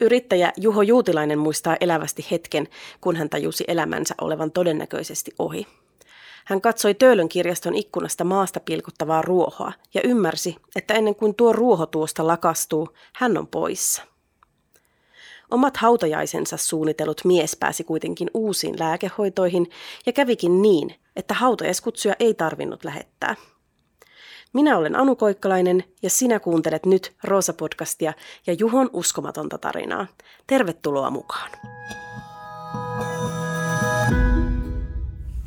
Yrittäjä Juho Juutilainen muistaa elävästi hetken, kun hän tajusi elämänsä olevan todennäköisesti ohi. Hän katsoi Töölön kirjaston ikkunasta maasta pilkuttavaa ruohoa ja ymmärsi, että ennen kuin tuo ruoho tuosta lakastuu, hän on poissa. Omat hautajaisensa suunnitellut mies pääsi kuitenkin uusiin lääkehoitoihin ja kävikin niin, että hautajaiskutsuja ei tarvinnut lähettää. Minä olen Anu Koikkalainen ja sinä kuuntelet nyt Roosa-podcastia ja Juhon uskomatonta tarinaa. Tervetuloa mukaan!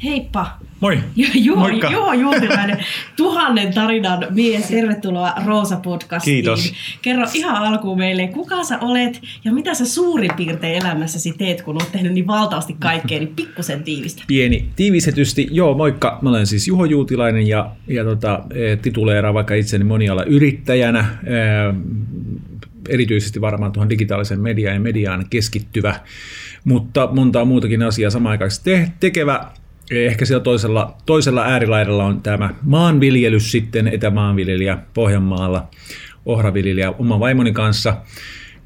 Heippa! Moi! Juho, Moikka! Juho Juutilainen, tuhannen tarinan mies. Tervetuloa Roosa-podcastiin. Kiitos. Kerro ihan alkuun meille, kuka sä olet ja mitä sä suurin piirtein elämässäsi teet, kun olet tehnyt niin valtavasti kaikkea, niin pikkusen tiivistä. Pieni tiivistetysti. Joo, moikka. Mä olen siis Juho Juutilainen ja, ja tota, e, tituleeraan vaikka itseni moniala yrittäjänä. Ää, erityisesti varmaan tuohon digitaalisen mediaan ja mediaan keskittyvä, mutta montaa muutakin asiaa samaan aikaan te- tekevä. Ehkä siellä toisella, toisella äärilaidalla on tämä maanviljelys sitten, etämaanviljelijä Pohjanmaalla, ohraviljelijä oman vaimoni kanssa.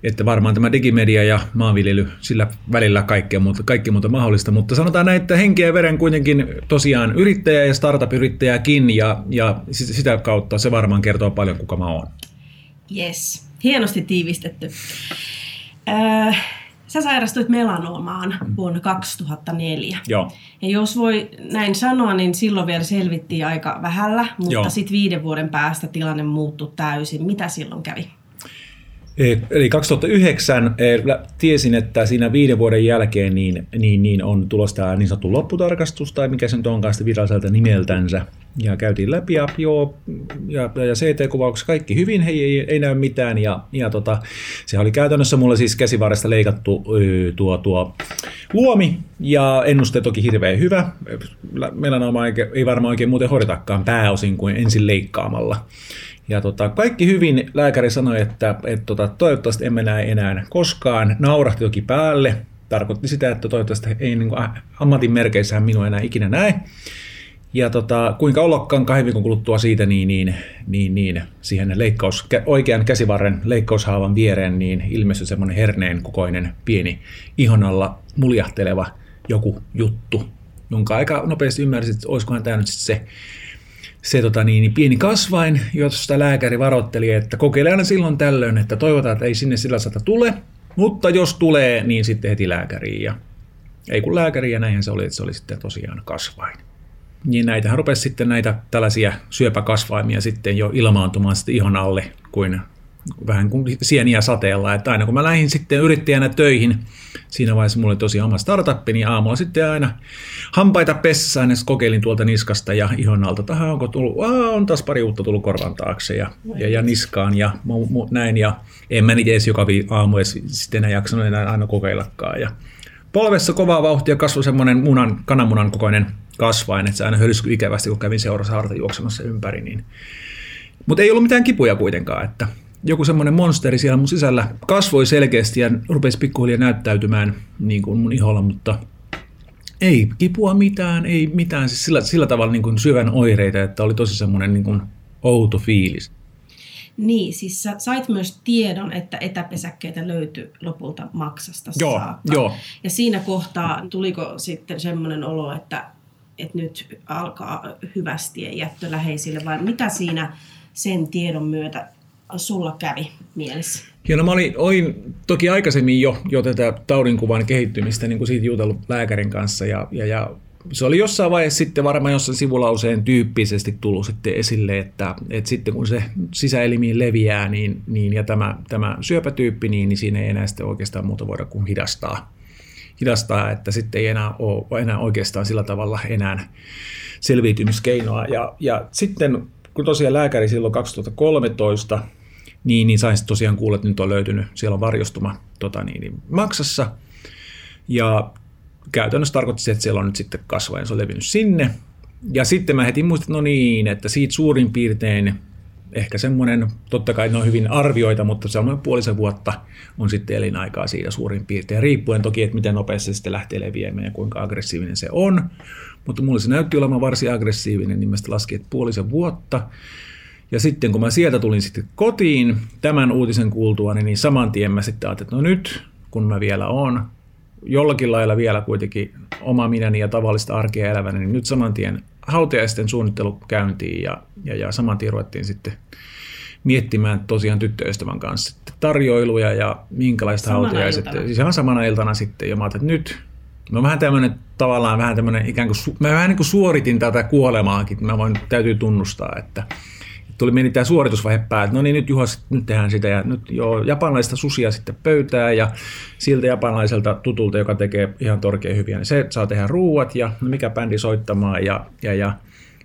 Että varmaan tämä digimedia ja maanviljely, sillä välillä kaikkea muuta, kaikki muuta mahdollista. Mutta sanotaan näin, että henkeä ja veren kuitenkin tosiaan yrittäjä ja startup-yrittäjäkin ja, ja sitä kautta se varmaan kertoo paljon, kuka mä oon. Yes, hienosti tiivistetty. Äh, sä sairastuit melanoomaan vuonna 2004. Joo. Ja jos voi näin sanoa, niin silloin vielä selvittiin aika vähällä, mutta sitten viiden vuoden päästä tilanne muuttui täysin. Mitä silloin kävi? Eli 2009 e, tiesin, että siinä viiden vuoden jälkeen niin, niin, niin on tulossa tämä niin sanottu lopputarkastus, tai mikä se nyt onkaan sitten viralliselta nimeltänsä. Ja käytiin läpi ja, joo, ja, ja CT-kuvauksessa kaikki hyvin, hei, ei, ei näy mitään. Ja, ja tota, se oli käytännössä mulle siis käsivarresta leikattu tuo, tuo luomi, ja ennuste toki hirveän hyvä. Ei, ei varmaan oikein muuten hoidetakaan pääosin kuin ensin leikkaamalla. Ja tota, kaikki hyvin, lääkäri sanoi, että, että tota, toivottavasti emme näe enää koskaan. Naurahti toki päälle, tarkoitti sitä, että toivottavasti ei niin kuin, ammatin merkeissä minua enää ikinä näe. Ja tota, kuinka ollakaan kahden viikon kuluttua siitä, niin, niin, niin, niin siihen leikkaus, oikean käsivarren leikkaushaavan viereen niin ilmestyi semmoinen herneen kokoinen pieni ihon alla muljahteleva joku juttu, jonka aika nopeasti ymmärsit, että olisikohan tämä nyt se se tota, niin, niin pieni kasvain, josta lääkäri varoitteli, että kokeile aina silloin tällöin, että toivotaan, että ei sinne sillä sata tule, mutta jos tulee, niin sitten heti lääkäriin. Ja ei kun lääkäri ja näinhän se oli, että se oli sitten tosiaan kasvain. Niin näitähän rupesi sitten näitä tällaisia syöpäkasvaimia sitten jo ilmaantumaan sitten ihon alle kuin vähän kuin sieniä sateella, että aina kun mä lähdin sitten yrittäjänä töihin, siinä vaiheessa mulla oli tosi oma startup, niin aamulla sitten aina hampaita pessään, ja kokeilin tuolta niskasta ja ihon alta, että onko tullut, Aa, on taas pari uutta tullut korvan taakse ja, ja, ja niskaan ja mu, mu, näin, ja en mä niitä edes joka aamu edes sitten enää jaksanut enää aina kokeillakaan, ja polvessa kovaa vauhtia kasvoi semmoinen munan, kananmunan kokoinen kasvain, että se aina hölskyi ikävästi, kun kävin seurasaarta juoksemassa ympäri, niin. Mutta ei ollut mitään kipuja kuitenkaan, että joku semmoinen monsteri siellä mun sisällä kasvoi selkeästi ja rupesi pikkuhiljaa näyttäytymään niin kuin mun iholla, mutta ei kipua mitään, ei mitään, siis sillä, sillä tavalla niin kuin syvän oireita, että oli tosi semmoinen niin kuin outo fiilis. Niin, siis sä sait myös tiedon, että etäpesäkkeitä löytyi lopulta maksasta joo, saakka. Joo. Ja siinä kohtaa tuliko sitten semmoinen olo, että, että nyt alkaa hyvästi jättö läheisille, vai mitä siinä sen tiedon myötä sulla kävi mielessä? Joo, no mä olin, olin toki aikaisemmin jo, jo tätä taudinkuvan kehittymistä niin kuin siitä jutellut lääkärin kanssa ja, ja, ja se oli jossain vaiheessa sitten varmaan jossain sivulauseen tyyppisesti tullut sitten esille, että, että sitten kun se sisäelimiin leviää niin, niin, ja tämä, tämä syöpätyyppi, niin, niin siinä ei enää sitten oikeastaan muuta voida kuin hidastaa. Hidastaa, että sitten ei enää ole enää oikeastaan sillä tavalla enää selviytymiskeinoa. Ja, ja sitten kun tosiaan lääkäri silloin 2013 niin, niin sain tosiaan kuulla, että nyt on löytynyt, siellä on varjostuma tota niin, niin maksassa. Ja käytännössä tarkoitti se, että siellä on nyt sitten kasvaja, se on levinnyt sinne. Ja sitten mä heti muistin, että no niin, että siitä suurin piirtein ehkä semmoinen, totta kai ne on hyvin arvioita, mutta semmoinen puolisen vuotta on sitten elinaikaa siitä suurin piirtein, riippuen toki, että miten nopeasti se sitten lähtee leviämään ja kuinka aggressiivinen se on. Mutta mulle se näytti olevan varsin aggressiivinen, niin mä sitten laskin, että puolisen vuotta. Ja sitten kun mä sieltä tulin sitten kotiin tämän uutisen kuultua, niin saman tien mä sitten ajattelin, että no nyt kun mä vielä oon jollakin lailla vielä kuitenkin oma minäni ja tavallista arkea elävänä, niin nyt saman tien hautajaisten suunnittelu käyntiin ja, ja, ja saman tien ruvettiin sitten miettimään tosiaan tyttöystävän kanssa tarjoiluja ja minkälaiset Samana hautajaiset. iltana. Siis ihan samana iltana sitten ja mä ajattelin, että nyt No vähän tämmöinen tavallaan vähän tämmöinen ikään kuin, mä vähän niin kuin suoritin tätä kuolemaakin, mä voin, täytyy tunnustaa, että tuli meni tämä suoritusvaihe päälle, että no niin nyt Juha, nyt tehdään sitä ja nyt joo, japanilaista susia sitten pöytään ja siltä japanilaiselta tutulta, joka tekee ihan torkein hyviä, niin se saa tehdä ruuat ja no mikä bändi soittamaan ja, ja, ja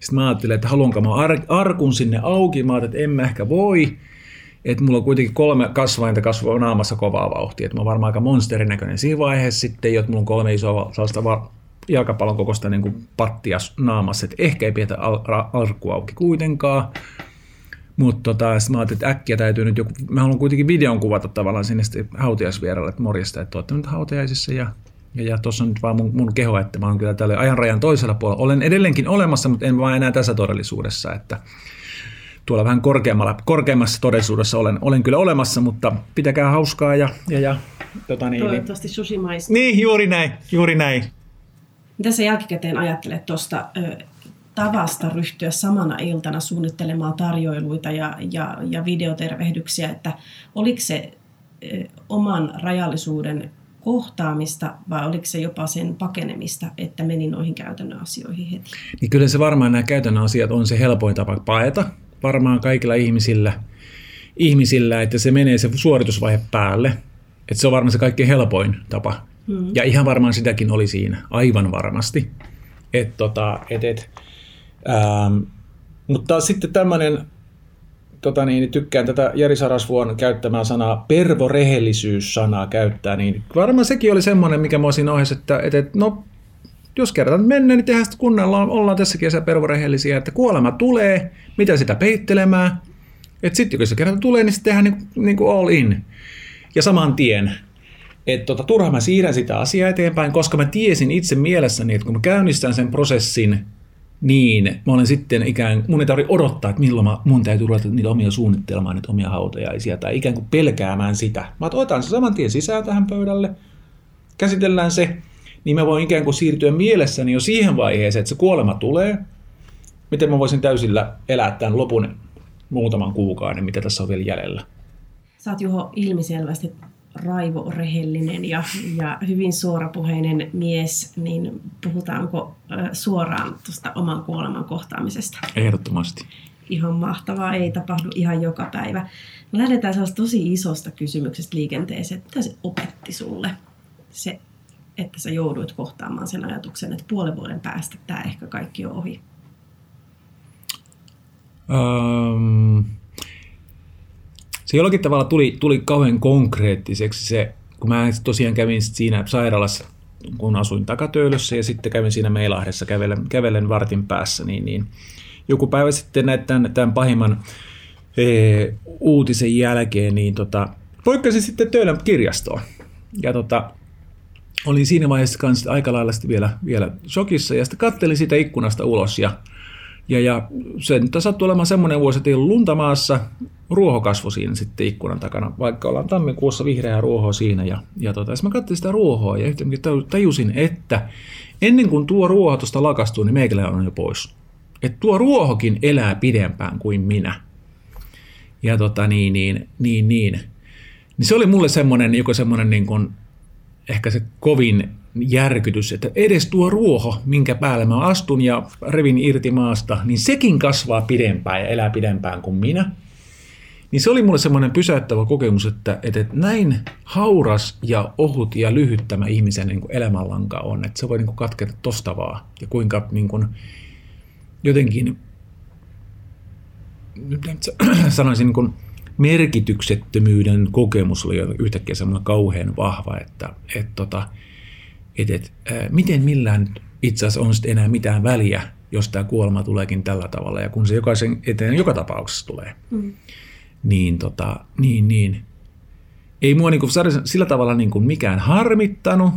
sitten mä ajattelin, että haluanko mä ar- arkun sinne auki, mä ajattelin, että en mä ehkä voi, että mulla on kuitenkin kolme kasvainta kasvaa naamassa kovaa vauhtia, että mä oon varmaan aika monsterin näköinen siinä vaiheessa sitten, että mulla on kolme isoa sellaista va- jalkapallon kokoista niin kuin pattia naamassa, että ehkä ei pidetä al- auki kuitenkaan. Mutta tota, sitten mä ajattelin, että äkkiä täytyy nyt joku, mä haluan kuitenkin videon kuvata tavallaan sinne sitten hautajaisvieralle, että morjesta, että olette nyt hautajaisissa ja ja, ja tuossa on nyt vaan mun, mun keho, että mä oon kyllä tällä ajanrajan toisella puolella. Olen edelleenkin olemassa, mutta en vaan enää tässä todellisuudessa, että tuolla vähän korkeammalla, korkeammassa todellisuudessa olen, olen kyllä olemassa, mutta pitäkää hauskaa ja, ja, ja tota niin, niin, Toivottavasti sushi maistuu. niin, juuri näin, juuri näin. Mitä sä jälkikäteen ajattelet tuosta tavasta ryhtyä samana iltana suunnittelemaan tarjoiluita ja, ja, ja videotervehdyksiä, että oliko se ö, oman rajallisuuden kohtaamista vai oliko se jopa sen pakenemista, että meni noihin käytännön asioihin heti? Niin kyllä se varmaan nämä käytännön asiat on se helpoin tapa paeta. Varmaan kaikilla ihmisillä, ihmisillä, että se menee se suoritusvaihe päälle. Että se on varmaan se kaikkein helpoin tapa. Hmm. Ja ihan varmaan sitäkin oli siinä, aivan varmasti. Et tota, et, et, ähm, mutta sitten tämmöinen, tota niin, tykkään tätä Jari Sarasvuon käyttämää sanaa, pervorehellisyys-sanaa käyttää, niin varmaan sekin oli semmoinen, mikä mä siinä ohjeessa, että, että, että no jos kerran mennään, niin tehdään sitten kunnolla, ollaan tässäkin kesä pervorehellisiä, että kuolema tulee, mitä sitä peittelemään. Että sitten kun se kerran tulee, niin sitten tehdään niin, niin kuin all in. Ja saman tien. Että tota, turha mä siirrän sitä asiaa eteenpäin, koska mä tiesin itse mielessäni, että kun mä käynnistän sen prosessin, niin mä olen sitten ikään, mun ei tarvitse odottaa, että milloin mä, mun täytyy ruveta niitä omia suunnittelemaan, niitä omia hautajaisia, tai ikään kuin pelkäämään sitä. Mä otan se saman tien sisään tähän pöydälle, käsitellään se, niin mä voin ikään kuin siirtyä mielessäni jo siihen vaiheeseen, että se kuolema tulee, miten mä voisin täysillä elää tämän lopun muutaman kuukauden, mitä tässä on vielä jäljellä. Sä oot Juho ilmiselvästi raivorehellinen ja, ja hyvin suorapuheinen mies, niin puhutaanko suoraan tuosta oman kuoleman kohtaamisesta? Ehdottomasti. Ihan mahtavaa, ei tapahdu ihan joka päivä. Lähdetään sellaista tosi isosta kysymyksestä liikenteeseen, että mitä se opetti sulle? Se, että sä jouduit kohtaamaan sen ajatuksen, että puolen vuoden päästä tämä ehkä kaikki on ohi. Um, se jollakin tavalla tuli, tuli kauhean konkreettiseksi se, kun mä tosiaan kävin siinä sairaalassa, kun asuin takatöölössä ja sitten kävin siinä Meilahdessa kävellen, kävellen vartin päässä, niin, niin joku päivä sitten näet tämän, tämän pahimman ee, uutisen jälkeen, niin tota, poikkasin sitten Töölön kirjastoon. Ja tota, olin siinä vaiheessa kanssa aika lailla vielä, vielä shokissa ja sitten kattelin sitä ikkunasta ulos ja ja, ja se nyt sattui olemaan semmoinen vuosi, että ei ollut lunta maassa, ruoho kasvoi siinä sitten ikkunan takana, vaikka ollaan tammikuussa vihreää ruohoa siinä. Ja, ja tota, mä katsoin sitä ruohoa ja yhtäkkiä tajusin, että ennen kuin tuo ruoho tuosta lakastuu, niin meikällä on jo pois. Että tuo ruohokin elää pidempään kuin minä. Ja tota niin, niin, niin, niin. Niin se oli mulle semmoinen, joku semmoinen niin kuin, ehkä se kovin järkytys, että edes tuo ruoho, minkä päälle mä astun ja revin irti maasta, niin sekin kasvaa pidempään ja elää pidempään kuin minä. Niin se oli mulle semmoinen pysäyttävä kokemus, että, että näin hauras ja ohut ja lyhyt tämä ihmisen niin kuin elämänlanka on, että se voi niin kuin katketa tosta vaan. Ja kuinka niin kuin, jotenkin, nyt sanoisin niin kuin, merkityksettömyyden kokemus oli yhtäkkiä semmoinen kauhean vahva, että, että, tota, että, että ää, miten millään itse asiassa on sitten enää mitään väliä, jos tämä kuolema tuleekin tällä tavalla, ja kun se jokaisen eteen joka tapauksessa tulee, mm. niin, tota, niin, niin. Ei mua niin kuin, sillä tavalla niin kuin mikään harmittanut,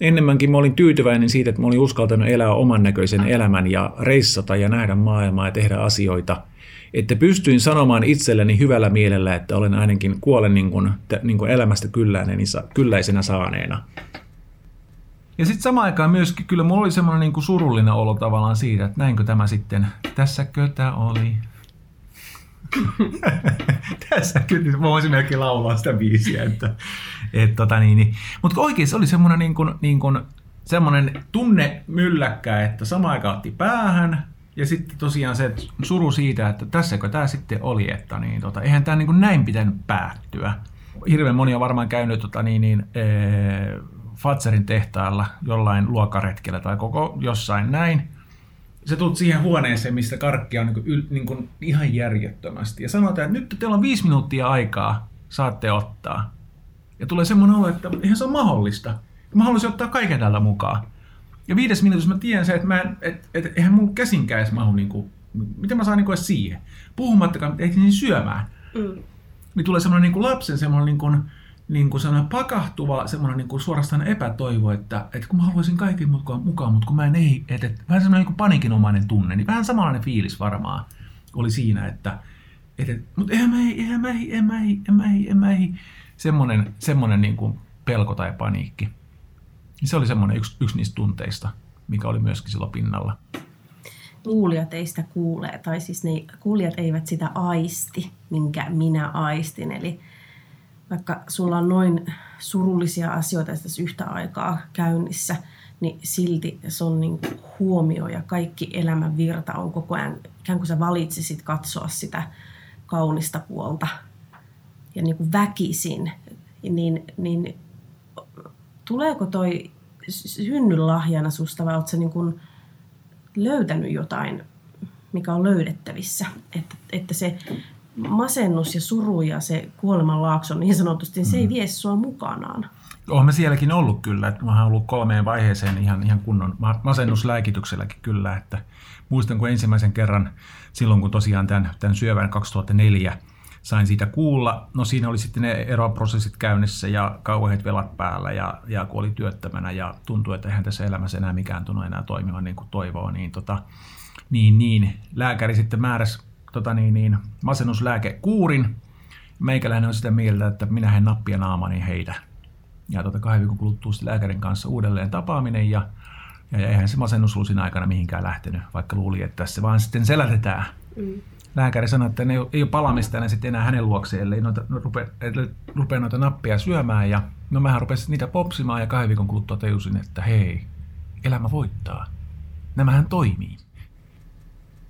enemmänkin mä olin tyytyväinen siitä, että mä olin uskaltanut elää oman näköisen elämän ja reissata ja nähdä maailmaa ja tehdä asioita, että pystyin sanomaan itselleni hyvällä mielellä, että olen ainakin kuolen niin kuin, niin kuin elämästä kylläisenä saaneena. Ja sitten samaan aikaan myöskin kyllä mulla oli semmoinen niin kuin surullinen olo tavallaan siitä, että näinkö tämä sitten, tässäkö tämä oli. Tässä kyllä, mä voisin melkein laulaa sitä biisiä. Että, et, tota niin, niin. Mutta oikein se oli semmoinen, niin kuin, niin kuin, semmoinen tunne mylläkkä, että sama aika otti päähän, ja sitten tosiaan se suru siitä, että tässäkö tämä sitten oli, että niin, tota, eihän tämä niin näin pitänyt päättyä. Hirveän moni on varmaan käynyt tota, niin, niin, ee, Fatserin tehtaalla jollain luokaretkellä tai koko jossain näin. Se tulet siihen huoneeseen, missä karkkia on niin kuin, niin kuin ihan järjettömästi. Ja sanotaan, että nyt teillä on viisi minuuttia aikaa, saatte ottaa. Ja tulee semmoinen olo, että eihän se ole mahdollista. Mä haluaisin ottaa kaiken täältä mukaan. Ja viides minuutissa mä tiedän se, että mä en, et, et, eihän mun käsinkään edes mahu, niin kuin, miten mä saan niin kuin edes siihen. Puhumattakaan, että ehtisin syömään. Mm. Niin tulee semmoinen niin kuin lapsen semmoinen niin kuin, niin kuin sellainen pakahtuva, semmoinen niin kuin suorastaan epätoivo, että, että kun mä haluaisin kaiken mukaan, mukaan mutta kun mä en ei, että, että vähän semmoinen niin panikinomainen tunne, niin vähän samanlainen fiilis varmaan oli siinä, että, että mutta eihän mä ei, eihän mä ei, eihän mä ei, eihän mä ei, eihän mä ei. Semmoinen, semmoinen niin kuin pelko tai paniikki. Se oli semmoinen yksi, yksi niistä tunteista, mikä oli myöskin silloin pinnalla. Kuulijat ei sitä kuule, tai siis ne kuulijat eivät sitä aisti, minkä minä aistin. Eli vaikka sulla on noin surullisia asioita tässä yhtä aikaa käynnissä, niin silti se on niin huomio ja kaikki elämän virta on koko ajan, ikään kuin sä valitsisit katsoa sitä kaunista puolta ja niin kuin väkisin, niin, niin tuleeko toi synnyn lahjana susta vai oletko niin kuin löytänyt jotain, mikä on löydettävissä? Että, että se masennus ja suru ja se kuolemanlaakso niin sanotusti, niin se ei mm. vie sua mukanaan. Olen sielläkin ollut kyllä, että mä oon ollut kolmeen vaiheeseen ihan, ihan kunnon masennuslääkitykselläkin kyllä, että muistan kun ensimmäisen kerran silloin kun tosiaan tämän, tämän syövän 2004 sain siitä kuulla. No siinä oli sitten ne eroprosessit käynnissä ja kauheat velat päällä ja, ja kun oli työttömänä ja tuntui, että eihän tässä elämässä enää mikään tunnu enää toimivan niin kuin toivoo, niin, tota, niin, niin lääkäri sitten määräsi tota, niin, niin, masennuslääkekuurin. Meikäläinen on sitä mieltä, että minä en nappia naamani heitä. Ja tota, kahden viikon kuluttua lääkärin kanssa uudelleen tapaaminen ja, ja, eihän se masennus ollut siinä aikana mihinkään lähtenyt, vaikka luuli, että tässä vaan sitten selätetään. Mm lääkäri sanoi, että ne ei ole palamista enää sitten enää hänen luokseen, ellei noita, no, rupea, rupea noita nappia syömään. Ja no mähän rupesin niitä popsimaan ja kahden viikon kuluttua tajusin, että hei, elämä voittaa. Nämähän toimii.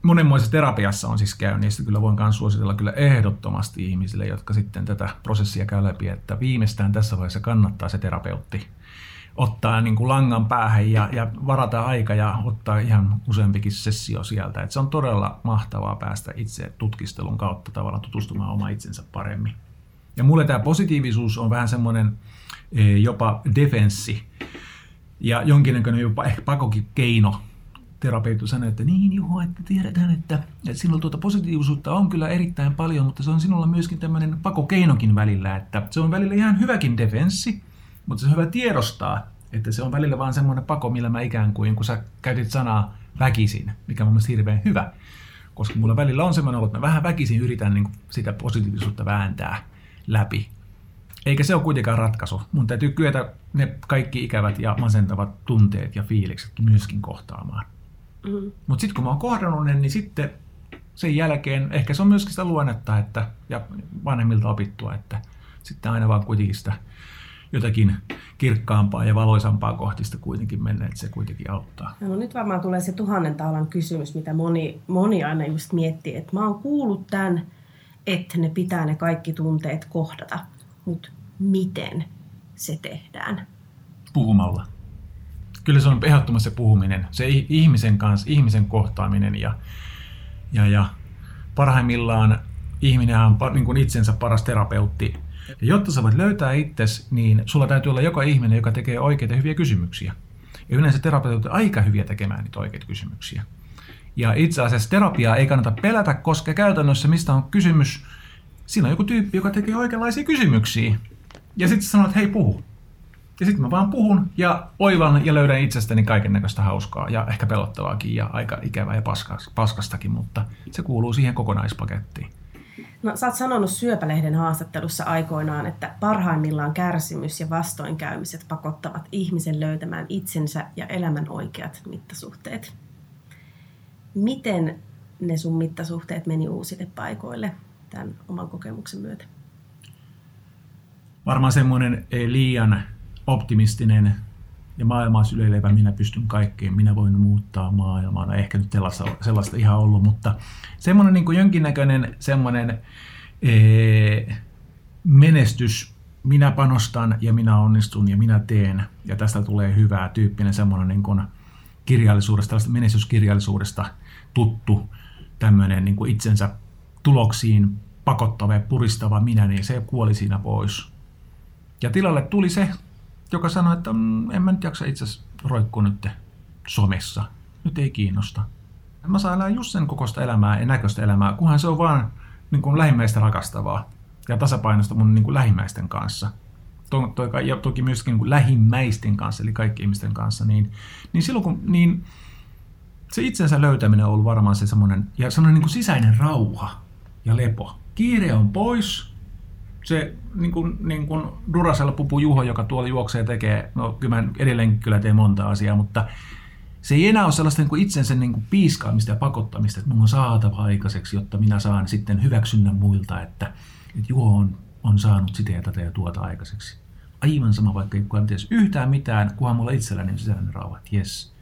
Monenmoisessa terapiassa on siis käynyt, niistä kyllä voin myös suositella kyllä ehdottomasti ihmisille, jotka sitten tätä prosessia käy läpi, että viimeistään tässä vaiheessa kannattaa se terapeutti ottaa niin kuin langan päähän ja, ja varata aika ja ottaa ihan useampikin sessio sieltä. Et se on todella mahtavaa päästä itse tutkistelun kautta tavallaan tutustumaan oma itsensä paremmin. Ja mulle tämä positiivisuus on vähän semmoinen e, jopa defenssi ja jonkinnäköinen jopa ehkä pakokin keino. Terapeutti sanoi, että niin Juho, että tiedetään, että, että sinulla tuota positiivisuutta on kyllä erittäin paljon, mutta se on sinulla myöskin tämmöinen pakokeinokin välillä, että se on välillä ihan hyväkin defenssi, mutta se on hyvä tiedostaa, että se on välillä vaan semmoinen pako, millä mä ikään kuin, kun sä käytit sanaa väkisin, mikä on mun mielestä hirveän hyvä. Koska mulla välillä on semmoinen olo, että mä vähän väkisin yritän niin sitä positiivisuutta vääntää läpi. Eikä se ole kuitenkaan ratkaisu. Mun täytyy kyetä ne kaikki ikävät ja masentavat tunteet ja fiilikset myöskin kohtaamaan. Mm. Mutta sitten kun mä oon kohdannut ne, niin sitten sen jälkeen ehkä se on myöskin sitä luonnetta että, ja vanhemmilta opittua, että sitten aina vaan kuitenkin sitä jotakin kirkkaampaa ja valoisampaa kohti sitä kuitenkin mennä, että se kuitenkin auttaa. No nyt varmaan tulee se tuhannen taalan kysymys, mitä moni, moni aina just miettii, että mä oon kuullut tämän, että ne pitää ne kaikki tunteet kohdata, mutta miten se tehdään? Puhumalla. Kyllä se on ehdottomasti se puhuminen, se ihmisen kanssa, ihmisen kohtaaminen ja, ja, ja parhaimmillaan ihminen on niin kuin itsensä paras terapeutti ja jotta sä voit löytää itsesi, niin sulla täytyy olla joka ihminen, joka tekee oikeita hyviä kysymyksiä. Ja yleensä terapeutit aika hyviä tekemään niitä oikeita kysymyksiä. Ja itse asiassa terapiaa ei kannata pelätä, koska käytännössä mistä on kysymys, siinä on joku tyyppi, joka tekee oikeanlaisia kysymyksiä. Ja sitten sanoo, että hei puhu. Ja sitten mä vaan puhun ja oivan ja löydän itsestäni kaiken näköistä hauskaa ja ehkä pelottavaakin ja aika ikävää ja paskastakin, mutta se kuuluu siihen kokonaispakettiin. No, sä oot sanonut Syöpälehden haastattelussa aikoinaan, että parhaimmillaan kärsimys ja vastoinkäymiset pakottavat ihmisen löytämään itsensä ja elämän oikeat mittasuhteet. Miten ne sun mittasuhteet meni uusille paikoille tämän oman kokemuksen myötä? Varmaan semmoinen liian optimistinen ja maailmaa syleilevä, minä pystyn kaikkeen, minä voin muuttaa maailmaa. No ehkä nyt sellaista, sellaista ihan ollut, mutta semmoinen niin kuin jonkinnäköinen semmoinen ee, menestys, minä panostan ja minä onnistun ja minä teen ja tästä tulee hyvää tyyppinen semmoinen niin kuin kirjallisuudesta, tällaista menestyskirjallisuudesta tuttu tämmöinen niin kuin itsensä tuloksiin pakottava ja puristava minä, niin se kuoli siinä pois. Ja tilalle tuli se joka sanoi, että mm, en mä nyt jaksa itse asiassa roikkua nyt somessa. Nyt ei kiinnosta. Mä saan elää just sen kokoista elämää ja näköistä elämää, kunhan se on vaan niin kuin lähimmäistä rakastavaa ja tasapainosta mun niin kuin lähimmäisten kanssa. To, to, ja toki myöskin niin kuin lähimmäisten kanssa, eli kaikki ihmisten kanssa, niin, niin silloin kun niin se itsensä löytäminen on ollut varmaan se semmoinen, ja semmoinen niin kuin sisäinen rauha ja lepo. Kiire on pois, se niin kuin, niin kuin Duracell pupu Juho, joka tuolla juoksee tekee, no kyllä mä edelleenkin kyllä teen monta asiaa, mutta se ei enää ole sellaista niin kuin itsensä niin kuin piiskaamista ja pakottamista, että mun on saatava aikaiseksi, jotta minä saan sitten hyväksynnän muilta, että, että Juho on, on saanut sitä ja tätä ja tuota aikaiseksi. Aivan sama, vaikka ei kukaan tiedä yhtään mitään, kunhan mulla itselläni on sisäinen rauha, että jes,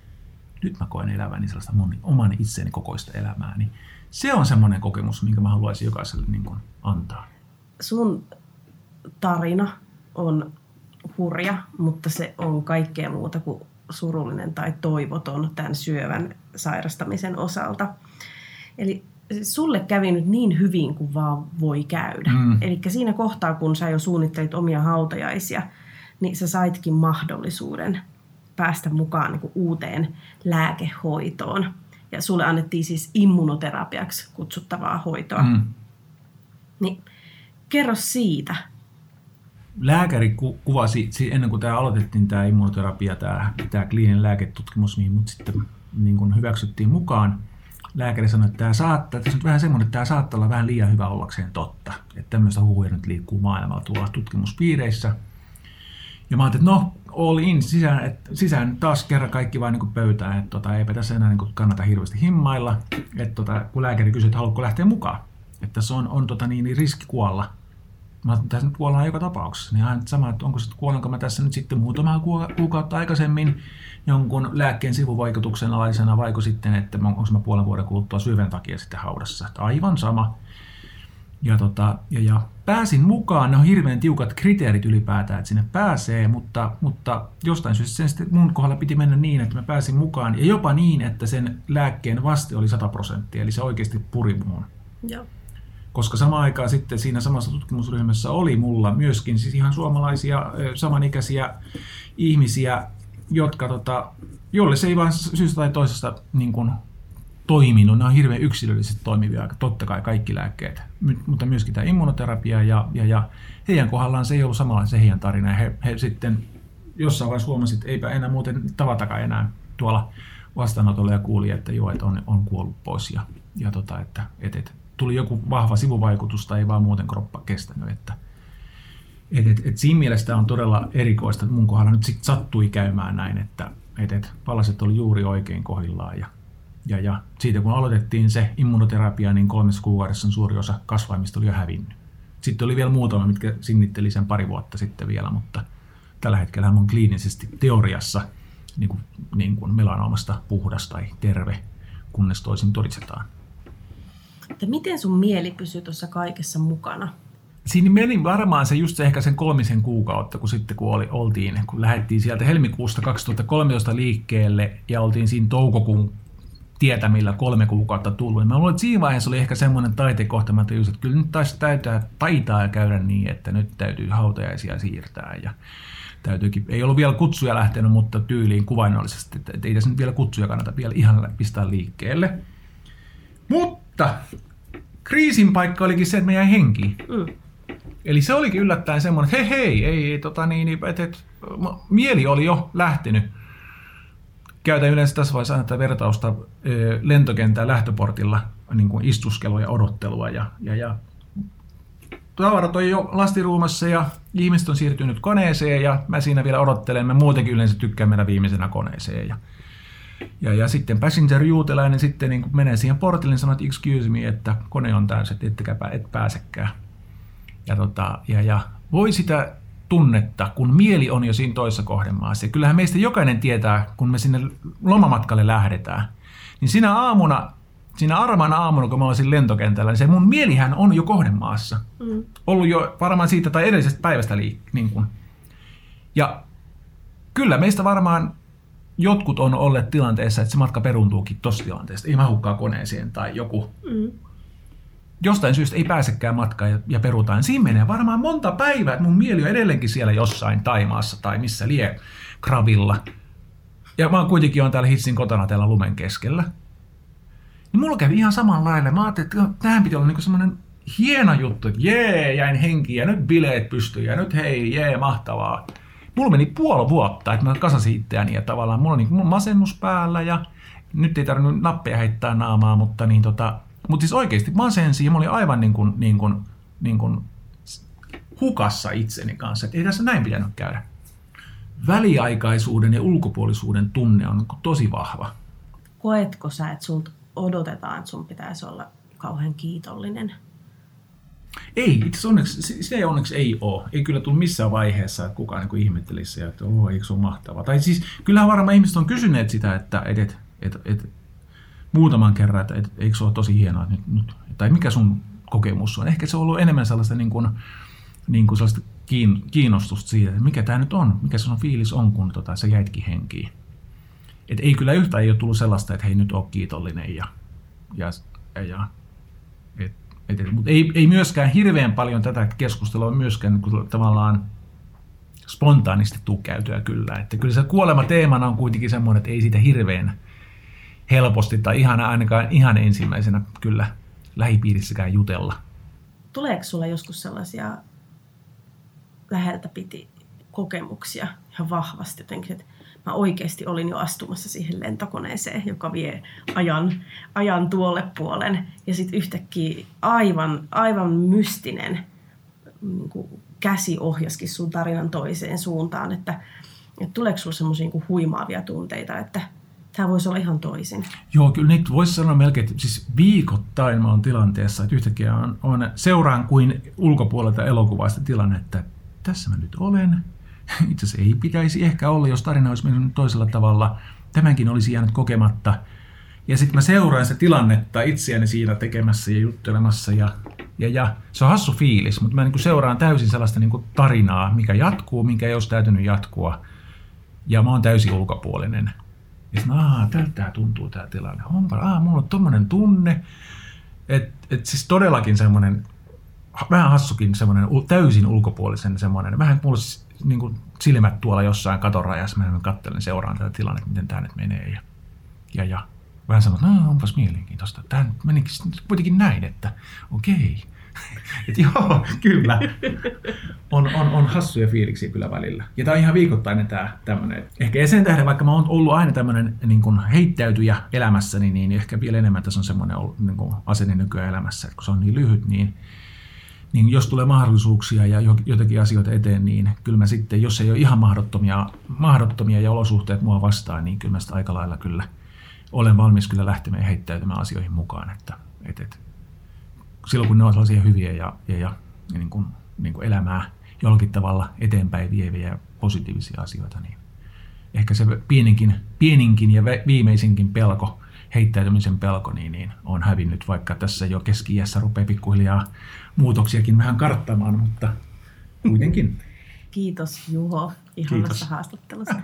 nyt mä koen eläväni sellaista mun oman itseni kokoista elämää, niin se on semmoinen kokemus, minkä mä haluaisin jokaiselle niin kuin antaa sun tarina on hurja, mutta se on kaikkea muuta kuin surullinen tai toivoton tämän syövän sairastamisen osalta. Eli sulle kävi nyt niin hyvin kuin vaan voi käydä. Mm. Eli siinä kohtaa, kun sä jo suunnittelit omia hautajaisia, niin sä saitkin mahdollisuuden päästä mukaan niin kuin uuteen lääkehoitoon. Ja sulle annettiin siis immunoterapiaksi kutsuttavaa hoitoa. Mm. Niin Kerro siitä. Lääkäri ku, kuvasi, ennen kuin tämä aloitettiin tämä immunoterapia, tämä, tämä kliininen lääketutkimus, mihin mut sitten niin kuin hyväksyttiin mukaan, lääkäri sanoi, että tämä saattaa, tässä on vähän semmoinen, että tämä saattaa olla vähän liian hyvä ollakseen totta. Että tämmöistä huhuja nyt liikkuu maailmalla tuolla tutkimuspiireissä. Ja mä ajattelin, että no, all in, sisään, että sisään taas kerran kaikki vain niin pöytään, että tota, eipä tässä enää niin kannata hirveästi himmailla. Että tota, kun lääkäri kysyi, että haluatko lähteä mukaan, että se on, on tota, niin, niin riski kuolla mä tässä nyt kuollaan joka tapauksessa, niin aina sama, että onko sitten kuolenko mä tässä nyt sitten muutama kuukautta aikaisemmin jonkun lääkkeen sivuvaikutuksen alaisena, vaiko sitten, että onko mä puolen vuoden kuluttua syvän takia sitten haudassa. Että aivan sama. Ja, tota, ja, ja pääsin mukaan, ne on hirveän tiukat kriteerit ylipäätään, että sinne pääsee, mutta, mutta jostain syystä sen sitten mun kohdalla piti mennä niin, että mä pääsin mukaan, ja jopa niin, että sen lääkkeen vaste oli 100 prosenttia, eli se oikeasti puri muun. Joo koska samaan aikaan sitten siinä samassa tutkimusryhmässä oli mulla myöskin siis ihan suomalaisia samanikäisiä ihmisiä, jotka, tota, jolle se ei vaan syystä tai toisesta niin kuin, toiminut. Nämä on hirveän yksilöllisesti toimivia, totta kai kaikki lääkkeet, mutta myöskin tämä immunoterapia ja, ja, ja heidän kohdallaan se ei ollut samanlainen se heidän tarina. He, he sitten jossain vaiheessa huomasivat, että eipä enää muuten tavatakaan enää tuolla vastaanotolla ja kuuli, että joo, että on, on kuollut pois ja, ja tota, että, että, että tuli joku vahva sivuvaikutus tai ei vaan muuten kroppa kestänyt. Että, et, et, et siinä mielessä on todella erikoista, että mun kohdalla nyt sit sattui käymään näin, että et, et palaset oli juuri oikein kohdillaan ja, ja, ja siitä kun aloitettiin se immunoterapia, niin kolmessa kuukaudessa suuri osa kasvaimista oli jo hävinnyt. Sitten oli vielä muutama, mitkä sinnitteli sen pari vuotta sitten vielä, mutta tällä hetkellä on kliinisesti teoriassa niin kuin, niin kuin melanomasta puhdas tai terve, kunnes toisin todistetaan että miten sun mieli pysyy tuossa kaikessa mukana? Siinä meni varmaan se just ehkä sen kolmisen kuukautta, kun sitten kun oli, oltiin, kun lähdettiin sieltä helmikuusta 2013 liikkeelle ja oltiin siinä toukokuun tietämillä kolme kuukautta tullut. Niin mä luulen, että siinä vaiheessa oli ehkä semmoinen taitekohta, mä tajusin, että kyllä nyt taisi täytää, taitaa käydä niin, että nyt täytyy hautajaisia siirtää. Ja täytyykin, ei ollut vielä kutsuja lähtenyt, mutta tyyliin kuvainnollisesti, että ei tässä nyt vielä kutsuja kannata vielä ihan pistää liikkeelle. Mutta kriisin paikka olikin se, että me jäi henkiin. Mm. Eli se olikin yllättäen semmoinen, että hei hei, ei, ei tota niin, et, et, mieli oli jo lähtenyt. Käytän yleensä tässä vaiheessa aina tätä vertausta lentokentän lähtöportilla niin kuin istuskelua ja odottelua. Ja, ja, ja tavarat on jo lastiruumassa ja ihmiset on siirtynyt koneeseen ja mä siinä vielä odottelen. Mä muutenkin yleensä tykkään mennä viimeisenä koneeseen. Ja, ja, ja sitten passenger juutelainen sitten niin menee siihen portille ja sanoo, että excuse me, että kone on täysin, että ettekäpä, et pääsekään. Ja, tota, ja, ja voi sitä tunnetta, kun mieli on jo siinä toisessa kohdemaassa. Ja kyllähän meistä jokainen tietää, kun me sinne lomamatkalle lähdetään, niin sinä aamuna, siinä armana aamuna, kun mä olisin lentokentällä, niin se mun mielihän on jo kohdemaassa. Mm. Ollut jo varmaan siitä tai edellisestä päivästä liik- niin kuin. Ja kyllä meistä varmaan jotkut on olleet tilanteessa, että se matka peruntuukin tuossa tilanteesta. Ei mä hukkaa koneeseen tai joku. Mm. Jostain syystä ei pääsekään matkaan ja, ja perutaan. Siinä menee varmaan monta päivää, että mun mieli on edelleenkin siellä jossain Taimaassa tai missä lie Kravilla. Ja mä kuitenkin on täällä Hitsin kotona täällä lumen keskellä. Niin mulla kävi ihan saman lailla. Mä ajattelin, että tähän piti olla niinku semmoinen hieno juttu, että jee, jäin henkiin ja nyt bileet pystyy ja nyt hei, jee, mahtavaa mulla meni puoli vuotta, että mä kasasin itseäni ja tavallaan mulla on niin masennus päällä ja nyt ei tarvinnut nappeja heittää naamaa, mutta, niin tota, mutta siis oikeasti masensin ja mä olin aivan niin kuin, niin kuin, niin kuin hukassa itseni kanssa, että ei tässä näin pitänyt käydä. Väliaikaisuuden ja ulkopuolisuuden tunne on tosi vahva. Koetko sä, että sulta odotetaan, että sun pitäisi olla kauhean kiitollinen ei, itse onneksi, se onneksi ei ole. Ei kyllä tullut missään vaiheessa, että kukaan niin ihmettelisi, että oh, eikö se ole mahtavaa. Tai siis kyllähän varmaan ihmiset on kysyneet sitä, että et, et, et, et, muutaman kerran, että et, eikö se ole tosi hienoa, nyt, nyt, tai mikä sun kokemus on. Ehkä se on ollut enemmän sellaista, niin kuin, niin kuin sellaista kiinnostusta siitä, että mikä tämä nyt on, mikä se on fiilis on, kun tota, sä jäitkin henkiin. Et ei kyllä yhtään ei ole tullut sellaista, että hei nyt on kiitollinen ja, ja, ja mutta ei, ei myöskään hirveän paljon tätä keskustelua myöskään niin kuin tavallaan spontaanisti tuu käytyä kyllä. Että kyllä se kuolema teemana on kuitenkin semmoinen, että ei siitä hirveän helposti tai ihan ainakaan ihan ensimmäisenä kyllä lähipiirissäkään jutella. Tuleeko sulla joskus sellaisia läheltä piti kokemuksia ihan vahvasti jotenkin, että mä oikeasti olin jo astumassa siihen lentokoneeseen, joka vie ajan, ajan tuolle puolen. Ja sitten yhtäkkiä aivan, aivan mystinen niin kuin käsi ohjaskin sun tarinan toiseen suuntaan, että, että tuleeko sulla semmoisia niin huimaavia tunteita, että tämä voisi olla ihan toisin. Joo, kyllä nyt voisi sanoa melkein, että siis viikoittain mä oon tilanteessa, että yhtäkkiä on, on seuraan kuin ulkopuolelta elokuvasta tilanne, että tässä mä nyt olen, itse asiassa ei pitäisi ehkä olla, jos tarina olisi mennyt toisella tavalla. Tämänkin olisi jäänyt kokematta. Ja sitten mä seuraan sitä tilannetta itseäni siinä tekemässä ja juttelemassa. Ja, ja, ja se on hassu fiilis, mutta mä niin seuraan täysin sellaista niin tarinaa, mikä jatkuu, minkä ei olisi täytynyt jatkua. Ja mä oon täysin ulkopuolinen. Ja sitten, aah, tältä tuntuu tämä tilanne. Onpa, aah, mulla on tommonen tunne. Että et siis todellakin semmoinen, vähän hassukin semmoinen täysin ulkopuolisen semmoinen, vähän mulla niin kuin silmät tuolla jossain katon rajassa, mä katselen, seuraan tätä tilannetta, miten tämä nyt menee. Ja, ja, ja vähän sanon, että no, onpas mielenkiintoista. Tämä menikin kuitenkin näin, että okei. että joo, kyllä. On, on, on hassuja fiiliksiä kyllä välillä. Ja tämä on ihan viikoittainen tämä tämmöinen. Ehkä sen tähden, vaikka mä oon ollut aina tämmöinen niin kuin heittäytyjä elämässäni, niin ehkä vielä enemmän tässä on semmoinen niin asenne nykyään elämässä, että kun se on niin lyhyt, niin niin jos tulee mahdollisuuksia ja jotakin asioita eteen, niin kyllä mä sitten, jos ei ole ihan mahdottomia, mahdottomia ja olosuhteet mua vastaan, niin kyllä mä sitten aika lailla kyllä olen valmis kyllä lähtemään ja heittäytymään asioihin mukaan. Että, et, et, silloin kun ne ovat sellaisia hyviä ja, ja, ja, ja niin kuin, niin kuin elämää jollakin tavalla eteenpäin vieviä ja positiivisia asioita, niin ehkä se pieninkin, pieninkin ja viimeisinkin pelko, heittäytymisen pelko, niin, niin on hävinnyt, vaikka tässä jo keski rupeaa pikkuhiljaa muutoksiakin vähän karttamaan, mutta kuitenkin. Kiitos Juho ihanasta Kiitos. haastattelusta.